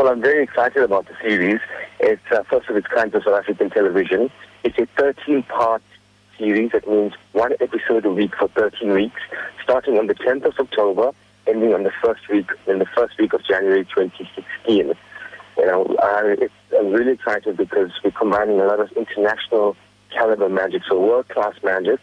Well, I'm very excited about the series. It's uh, first of its kind for South African television. It's a 13-part series. That means one episode a week for 13 weeks, starting on the 10th of October, ending on the first week in the first week of January 2016. You know, uh, I'm really excited because we're combining a lot of international caliber magic, so world-class magic,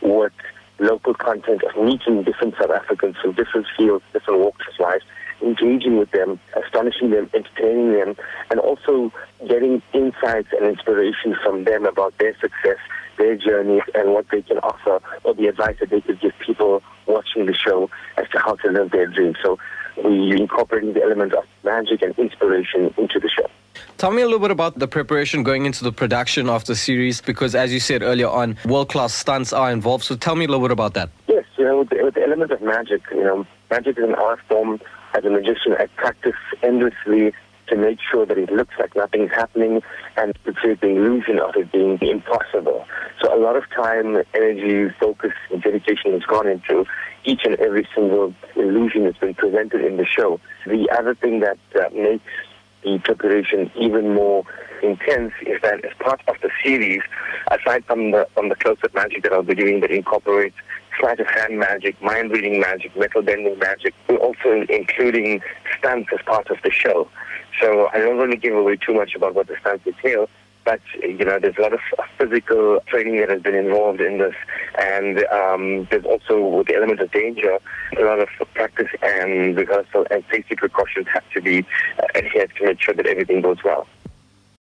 with local content of meeting different South Africans from different fields, different walks of life, engaging with them, astonishing them, entertaining them, and also getting insights and inspiration from them about their success, their journeys, and what they can offer, or the advice that they could give people watching the show as to how to live their dreams. So we're incorporating the element of magic and inspiration into the show. Tell me a little bit about the preparation going into the production of the series, because as you said earlier on, world-class stunts are involved. So tell me a little bit about that. Yes, you know, with the, with the element of magic, you know, magic is an art form. As a magician, I practice endlessly to make sure that it looks like nothing's happening and to create the illusion of it being impossible. So a lot of time, energy, focus, and dedication has gone into each and every single illusion that's been presented in the show. The other thing that uh, makes the preparation even more intense is that as part of the series, aside from the from the close-up magic that I'll be doing that incorporates sleight of hand magic, mind reading magic, metal bending magic, we're also including stunts as part of the show. So I don't want to give away too much about what the stunts entail, but you know, there's a lot of physical training that has been involved in this, and um, there's also with the element of danger, a lot of practice and rehearsal and safety precautions have to be uh, adhered to make sure that everything goes well.